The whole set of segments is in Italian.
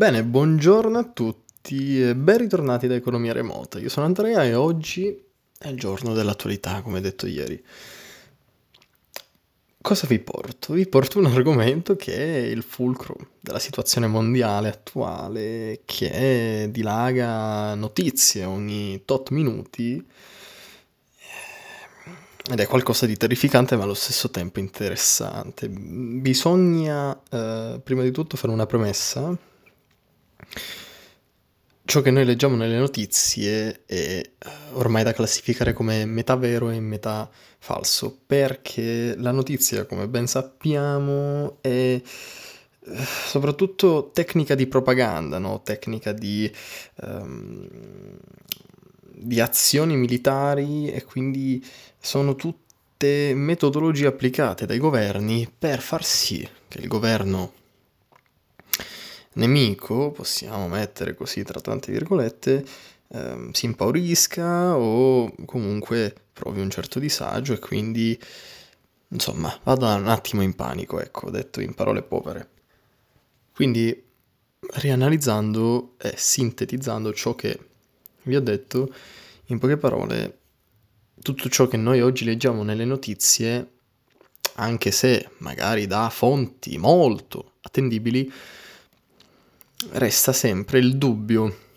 Bene, buongiorno a tutti e ben ritornati da Economia Remota. Io sono Andrea e oggi è il giorno dell'attualità, come detto ieri. Cosa vi porto? Vi porto un argomento che è il fulcro della situazione mondiale attuale, che dilaga notizie ogni tot minuti ed è qualcosa di terrificante ma allo stesso tempo interessante. Bisogna eh, prima di tutto fare una premessa ciò che noi leggiamo nelle notizie è eh, ormai da classificare come metà vero e metà falso, perché la notizia, come ben sappiamo, è eh, soprattutto tecnica di propaganda, no? tecnica di, um, di azioni militari e quindi sono tutte metodologie applicate dai governi per far sì che il governo nemico, possiamo mettere così tra tante virgolette, ehm, si impaurisca o comunque provi un certo disagio e quindi, insomma, vada un attimo in panico, ecco, detto in parole povere. Quindi, rianalizzando e sintetizzando ciò che vi ho detto, in poche parole, tutto ciò che noi oggi leggiamo nelle notizie, anche se magari da fonti molto attendibili, resta sempre il dubbio.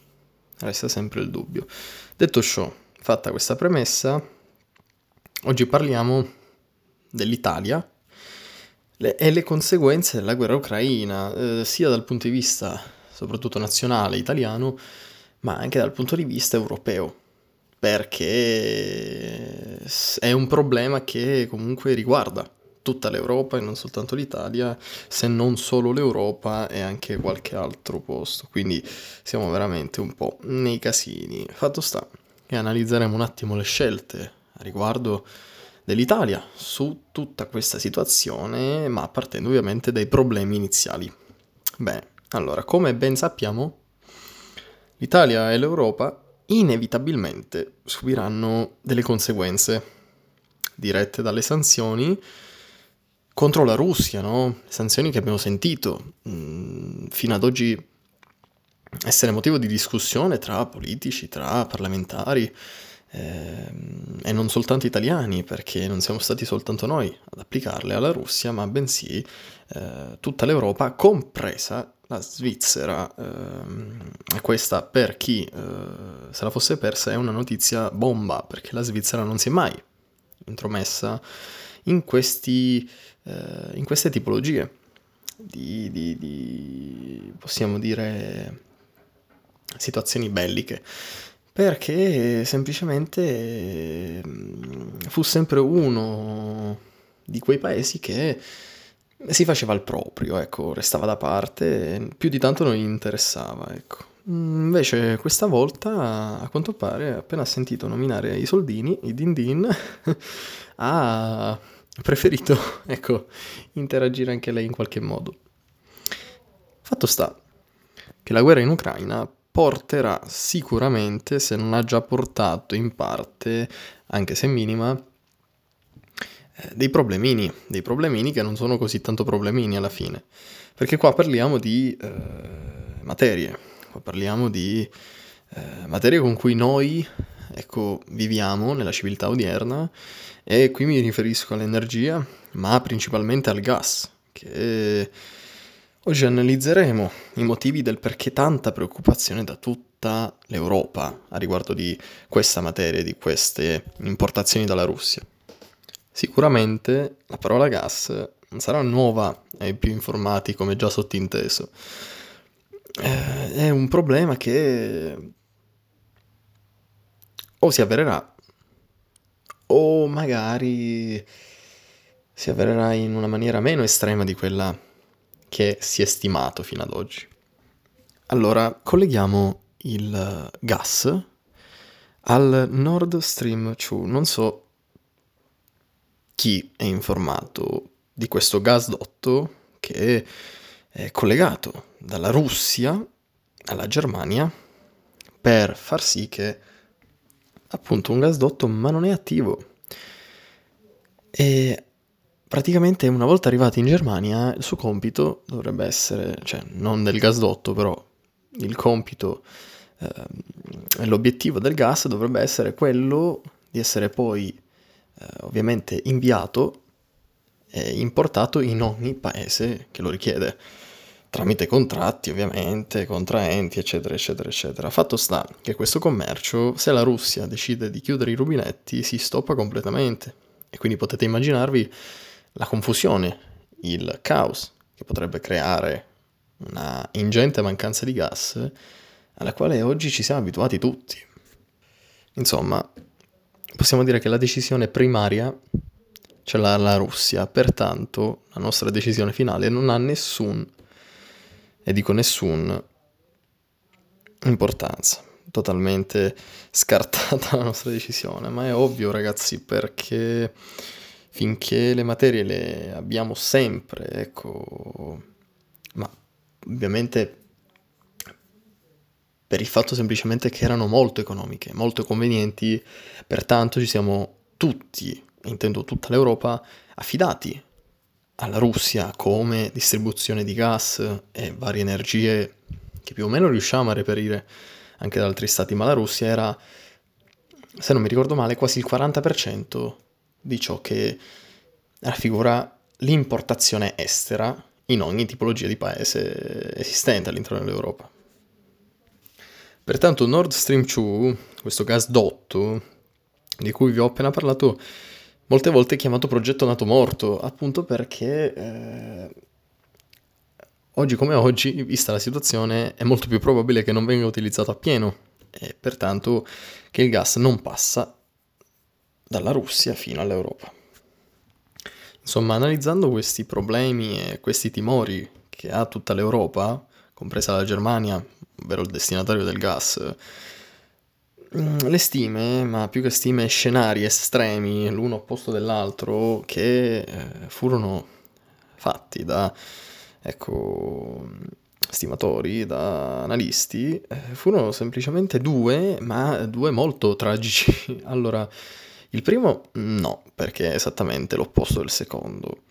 Resta sempre il dubbio. Detto ciò, fatta questa premessa, oggi parliamo dell'Italia e le conseguenze della guerra ucraina, eh, sia dal punto di vista soprattutto nazionale italiano, ma anche dal punto di vista europeo, perché è un problema che comunque riguarda tutta l'Europa e non soltanto l'Italia, se non solo l'Europa e anche qualche altro posto. Quindi siamo veramente un po' nei casini. Fatto sta che analizzeremo un attimo le scelte a riguardo dell'Italia su tutta questa situazione, ma partendo ovviamente dai problemi iniziali. Bene, allora, come ben sappiamo, l'Italia e l'Europa inevitabilmente subiranno delle conseguenze dirette dalle sanzioni contro la Russia, no? sanzioni che abbiamo sentito mh, mm, fino ad oggi essere motivo di discussione tra politici, tra parlamentari eh, e non soltanto italiani, perché non siamo stati soltanto noi ad applicarle alla Russia, ma bensì eh, tutta l'Europa, compresa la Svizzera. Eh, questa, per chi eh, se la fosse persa, è una notizia bomba, perché la Svizzera non si è mai intromessa in, questi, eh, in queste tipologie di, di, di, possiamo dire, situazioni belliche perché semplicemente mm, fu sempre uno di quei paesi che si faceva il proprio, ecco, restava da parte, più di tanto non gli interessava, ecco. Invece questa volta, a quanto pare, appena sentito nominare i soldini, i din din, ha preferito, ecco, interagire anche lei in qualche modo. Fatto sta che la guerra in Ucraina porterà sicuramente, se non ha già portato in parte, anche se minima, eh, dei problemini, dei problemini che non sono così tanto problemini alla fine. Perché qua parliamo di eh, materie, qua parliamo di eh, materie con cui noi ecco, viviamo nella civiltà odierna e qui mi riferisco all'energia, ma principalmente al gas, che oggi analizzeremo i motivi del perché tanta preoccupazione da tutta l'Europa a riguardo di questa materia, di queste importazioni dalla Russia. Sicuramente la parola gas non sarà nuova ai più informati come già sottinteso. Eh, è un problema che o si avvererà o magari si avvererà in una maniera meno estrema di quella che si è stimato fino ad oggi. Allora, colleghiamo il gas al Nord Stream 2. Non so chi è informato di questo gasdotto che è collegato dalla Russia alla Germania per far sì che appunto un gasdotto ma non è attivo. E praticamente una volta arrivati in Germania il suo compito dovrebbe essere, cioè non del gasdotto però il compito eh, l'obiettivo del gas dovrebbe essere quello di essere poi eh, ovviamente inviato e importato in ogni paese che lo richiede tramite contratti ovviamente, contraenti, eccetera, eccetera, eccetera. Fatto sta che questo commercio, se la Russia decide di chiudere i rubinetti, si stoppa completamente. E quindi potete immaginarvi la confusione, il caos che potrebbe creare una ingente mancanza di gas alla quale oggi ci siamo abituati tutti. Insomma, possiamo dire che la decisione primaria ce l'ha la Russia, pertanto la nostra decisione finale non ha nessun e dico nessun importanza. Totalmente scartata la nostra decisione, ma è ovvio ragazzi perché finché le materie le abbiamo sempre, ecco, ma ovviamente per il fatto semplicemente che erano molto economiche, molto convenienti, pertanto ci siamo tutti, intendo tutta l'Europa, affidati alla Russia come distribuzione di gas e varie energie che più o meno riusciamo a reperire anche da altri stati, ma la Russia era, se non mi ricordo male, quasi il 40% di ciò che raffigura l'importazione estera in ogni tipologia di paese esistente all'interno dell'Europa. Pertanto Nord Stream 2, questo gasdotto di cui vi ho appena parlato, molte volte chiamato progetto nato morto, appunto perché eh, oggi come oggi, vista la situazione, è molto più probabile che non venga utilizzato appieno e pertanto che il gas non passa dalla Russia fino all'Europa. Insomma, analizzando questi problemi e questi timori che ha tutta l'Europa, compresa la Germania, ovvero il destinatario del gas, le stime, ma più che stime, scenari estremi, l'uno opposto dell'altro, che eh, furono fatti da, ecco, stimatori, da analisti, eh, furono semplicemente due, ma due molto tragici. Allora, il primo no, perché è esattamente l'opposto del secondo.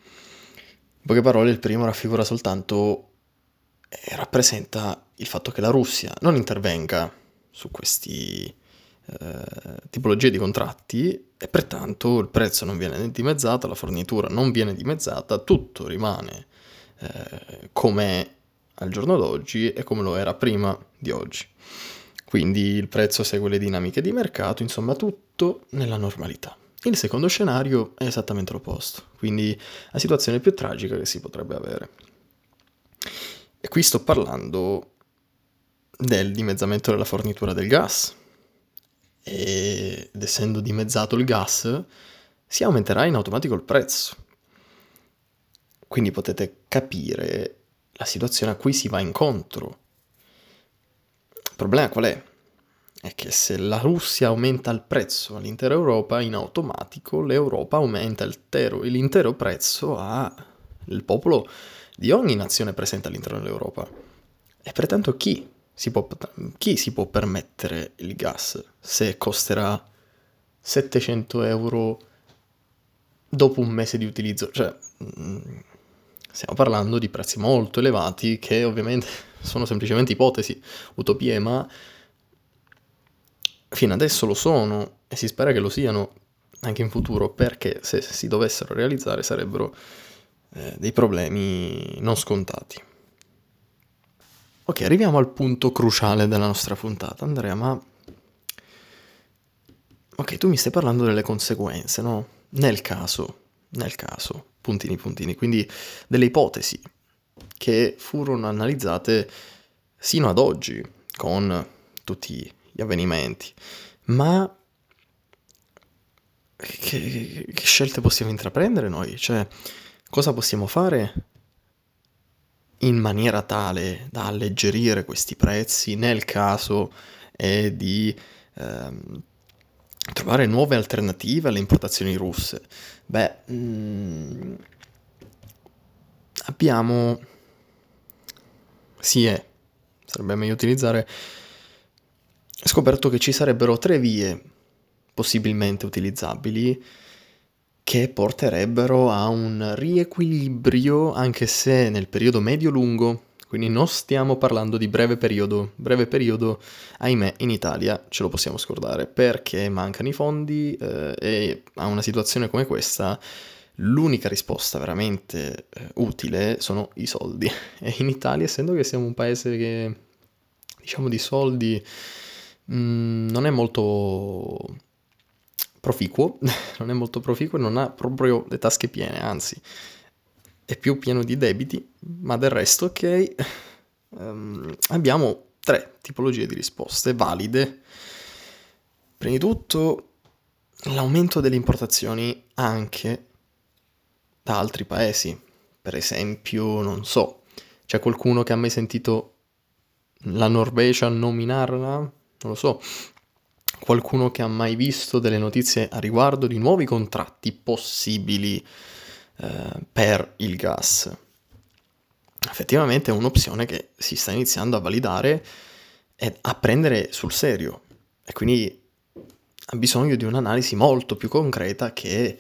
In poche parole, il primo raffigura soltanto e rappresenta il fatto che la Russia non intervenga su questi eh, tipologie di contratti e pertanto il prezzo non viene dimezzato, la fornitura non viene dimezzata, tutto rimane eh, come al giorno d'oggi e come lo era prima di oggi. Quindi il prezzo segue le dinamiche di mercato, insomma tutto nella normalità. Il secondo scenario è esattamente l'opposto, quindi la situazione più tragica che si potrebbe avere. E qui sto parlando del dimezzamento della fornitura del gas, ed essendo dimezzato il gas, si aumenterà in automatico il prezzo. Quindi potete capire la situazione a cui si va incontro. Il problema qual è? È che se la Russia aumenta il prezzo all'intera Europa, in automatico l'Europa aumenta l'intero, l'intero prezzo al popolo di ogni nazione presente all'interno dell'Europa. E pertanto chi si può, chi si può permettere il gas se costerà 700 euro dopo un mese di utilizzo? Cioè, mm, stiamo parlando di prezzi molto elevati che ovviamente sono semplicemente ipotesi, utopie, ma fino adesso lo sono e si spera che lo siano anche in futuro perché se si dovessero realizzare sarebbero eh, dei problemi non scontati. Ok, arriviamo al punto cruciale della nostra puntata. Andrea, ma... Ok, tu mi stai parlando delle conseguenze, no? Nel caso, nel caso, puntini puntini, quindi delle ipotesi che furono analizzate sino ad oggi con tutti gli avvenimenti. Ma che, che scelte possiamo intraprendere noi? Cioè, cosa possiamo fare in maniera tale da alleggerire questi prezzi nel caso è di ehm, trovare nuove alternative alle importazioni russe. Beh, mh, mm, abbiamo... Sì, è, sarebbe meglio utilizzare... scoperto che ci sarebbero tre vie possibilmente utilizzabili che porterebbero a un riequilibrio, anche se nel periodo medio-lungo, quindi non stiamo parlando di breve periodo. Breve periodo, ahimè, in Italia ce lo possiamo scordare perché mancano i fondi eh, e a una situazione come questa l'unica risposta veramente eh, utile sono i soldi. E in Italia, essendo che siamo un paese che, diciamo, di soldi mh, mm, non è molto proficuo, non è molto proficuo e non ha proprio le tasche piene, anzi è più pieno di debiti, ma del resto ok, um, abbiamo tre tipologie di risposte valide. Prima di tutto l'aumento delle importazioni anche da altri paesi, per esempio, non so, c'è qualcuno che ha mai sentito la Norvegia nominarla? Non lo so. Qualcuno che ha mai visto delle notizie a riguardo di nuovi contratti possibili eh, per il gas. Effettivamente è un'opzione che si sta iniziando a validare e a prendere sul serio e quindi ha bisogno di un'analisi molto più concreta che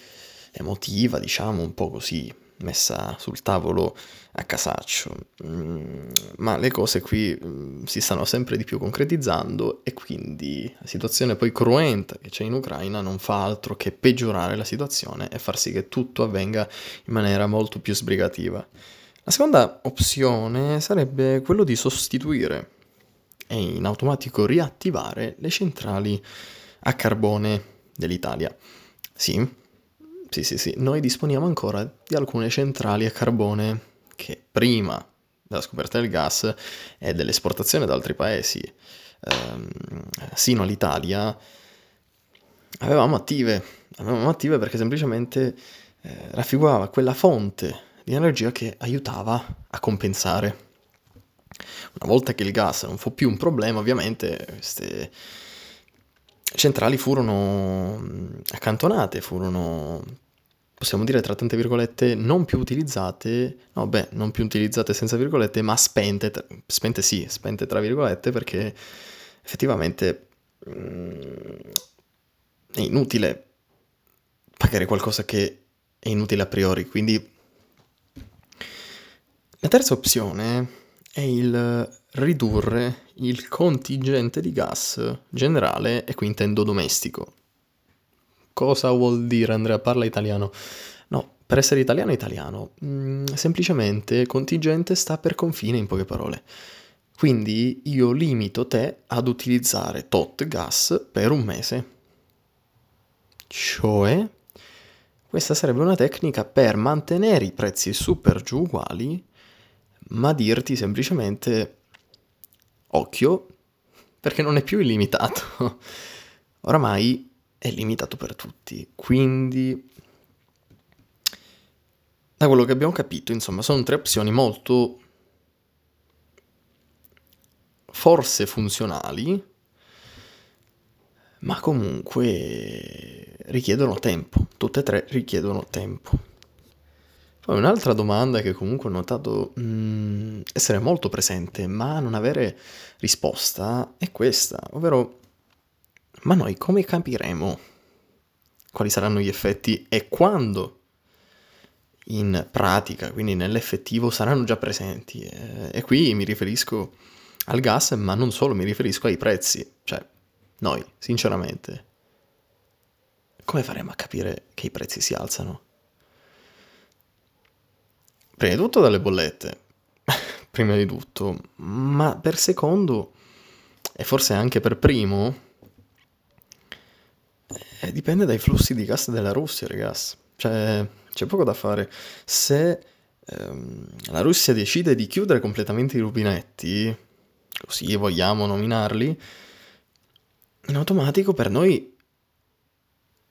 emotiva, diciamo, un po' così messa sul tavolo a casaccio, mm, ma le cose qui mm, si stanno sempre di più concretizzando e quindi la situazione poi cruenta che c'è in Ucraina non fa altro che peggiorare la situazione e far sì che tutto avvenga in maniera molto più sbrigativa. La seconda opzione sarebbe quello di sostituire e in automatico riattivare le centrali a carbone dell'Italia. Sì, sì, sì, sì, noi disponiamo ancora di alcune centrali a carbone che prima della scoperta del gas e dell'esportazione da altri paesi ehm, sino all'Italia avevamo attive, avevamo attive perché semplicemente eh, raffigurava quella fonte di energia che aiutava a compensare. Una volta che il gas non fu più un problema, ovviamente queste centrali furono accantonate, furono, possiamo dire tra tante virgolette, non più utilizzate, no beh, non più utilizzate senza virgolette, ma spente, spente sì, spente tra virgolette, perché effettivamente mm, è inutile pagare qualcosa che è inutile a priori, quindi la terza opzione è il ridurre il contingente di gas generale e qui intendo domestico. Cosa vuol dire Andrea? Parla italiano. No, per essere italiano italiano. Mm, semplicemente contingente sta per confine in poche parole. Quindi io limito te ad utilizzare tot gas per un mese. Cioè, questa sarebbe una tecnica per mantenere i prezzi super giù uguali, ma dirti semplicemente occhio, perché non è più illimitato. Oramai è limitato per tutti. Quindi, da quello che abbiamo capito, insomma, sono tre opzioni molto forse funzionali, ma comunque richiedono tempo. Tutte e tre richiedono tempo. Poi un'altra domanda che comunque ho notato mh, mm, essere molto presente, ma non avere risposta, è questa, ovvero, ma noi come capiremo quali saranno gli effetti e quando in pratica, quindi nell'effettivo, saranno già presenti? E, qui mi riferisco al gas, ma non solo, mi riferisco ai prezzi. Cioè, noi, sinceramente, come faremo a capire che i prezzi si alzano? Prima di tutto dalle bollette, prima di tutto, ma per secondo, e forse anche per primo, eh, dipende dai flussi di gas della Russia, ragazzi. Cioè, c'è poco da fare. Se ehm, la Russia decide di chiudere completamente i rubinetti, così vogliamo nominarli, in automatico per noi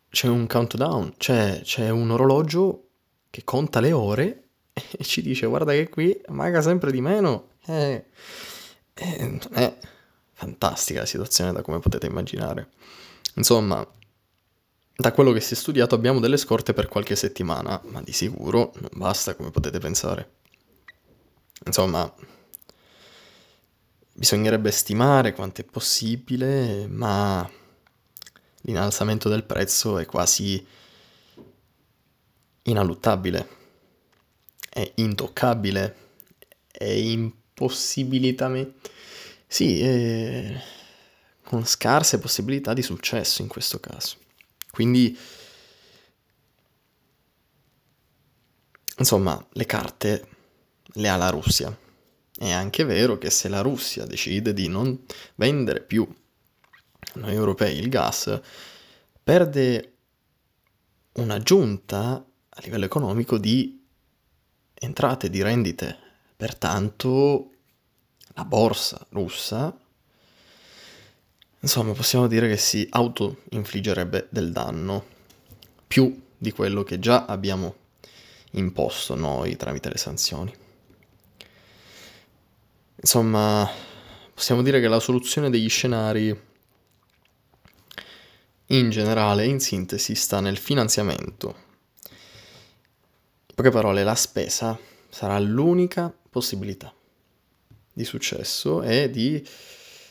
c'è un countdown, cioè c'è un orologio che conta le ore e ci dice guarda che qui manca sempre di meno. Eh, eh, è fantastica la situazione da come potete immaginare. Insomma, da quello che si è studiato abbiamo delle scorte per qualche settimana, ma di sicuro non basta come potete pensare. Insomma, bisognerebbe stimare quanto è possibile, ma l'innalzamento del prezzo è quasi inaluttabile è intoccabile, è possibilità... Sì, eh, con scarse possibilità di successo in questo caso. Quindi, insomma, le carte le ha la Russia. È anche vero che se la Russia decide di non vendere più a noi europei il gas, perde un'aggiunta a livello economico di entrate, di rendite. Pertanto la borsa russa, insomma, possiamo dire che si auto-infliggerebbe del danno, più di quello che già abbiamo imposto noi tramite le sanzioni. Insomma, possiamo dire che la soluzione degli scenari in generale, in sintesi, sta nel finanziamento. In poche parole, la spesa sarà l'unica possibilità di successo e di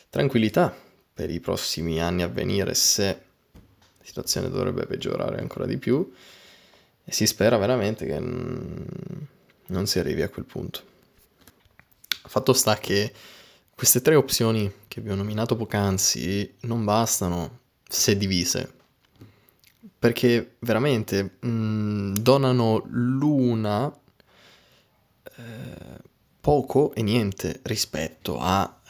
tranquillità per i prossimi anni a venire se la situazione dovrebbe peggiorare ancora di più e si spera veramente che non si arrivi a quel punto. Fatto sta che queste tre opzioni che vi ho nominato poc'anzi non bastano se divise, perché veramente mh, mm, donano l'una eh, poco e niente rispetto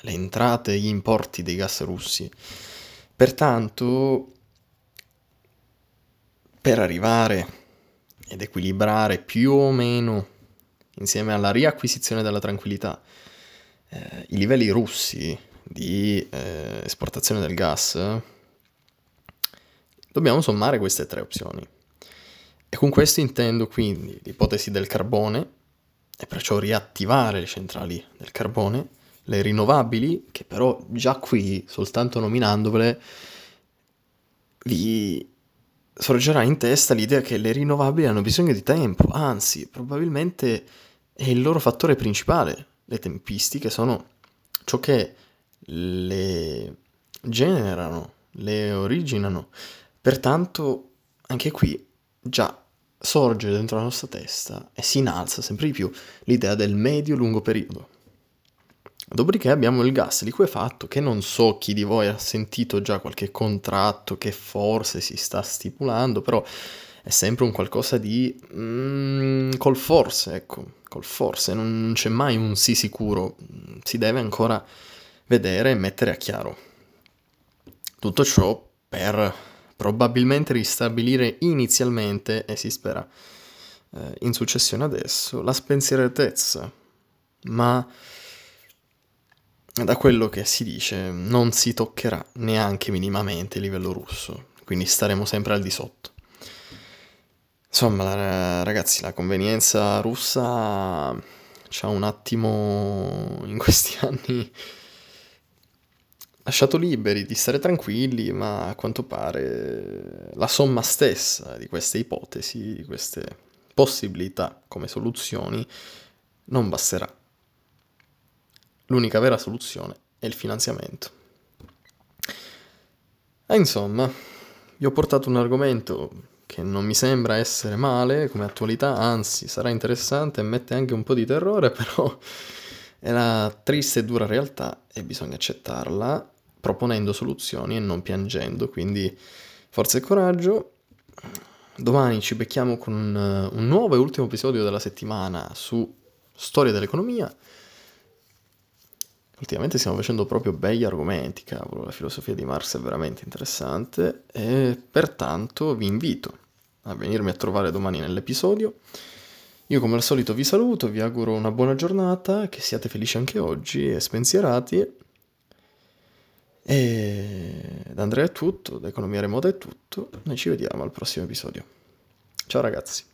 alle entrate e gli importi dei gas russi. Pertanto, per arrivare ed equilibrare più o meno, insieme alla riacquisizione della tranquillità, eh, i livelli russi di eh, esportazione del gas, dobbiamo sommare queste tre opzioni. E con questo intendo quindi l'ipotesi del carbone, e perciò riattivare le centrali del carbone, le rinnovabili, che però già qui, soltanto nominandovele, vi sorgerà in testa l'idea che le rinnovabili hanno bisogno di tempo, anzi, probabilmente è il loro fattore principale. Le tempistiche sono ciò che le generano, le originano. Pertanto, anche qui già sorge dentro la nostra testa e si innalza sempre di più l'idea del medio-lungo periodo. Dopodiché abbiamo il gas liquefatto che non so chi di voi ha sentito già qualche contratto che forse si sta stipulando, però è sempre un qualcosa di mm, col forse, ecco, col forse, non c'è mai un sì sicuro, si deve ancora vedere e mettere a chiaro. Tutto ciò per probabilmente ristabilire inizialmente, e si spera eh, in successione adesso, la spensieratezza. Ma da quello che si dice non si toccherà neanche minimamente il livello russo, quindi staremo sempre al di sotto. Insomma, ragazzi, la convenienza russa ci ha un attimo in questi anni lasciato liberi di stare tranquilli, ma a quanto pare la somma stessa di queste ipotesi, di queste possibilità come soluzioni, non basterà. L'unica vera soluzione è il finanziamento. E insomma, vi ho portato un argomento che non mi sembra essere male come attualità, anzi sarà interessante e mette anche un po' di terrore, però è la triste e dura realtà e bisogna accettarla proponendo soluzioni e non piangendo, quindi forza e coraggio. Domani ci becchiamo con un, un nuovo e ultimo episodio della settimana su storia dell'economia. Ultimamente stiamo facendo proprio begli argomenti, cavolo, la filosofia di Marx è veramente interessante e pertanto vi invito a venirmi a trovare domani nell'episodio. Io come al solito vi saluto, vi auguro una buona giornata, che siate felici anche oggi e spensierati e da Andrea è tutto, da Economia Remota è tutto, noi ci vediamo al prossimo episodio. Ciao ragazzi.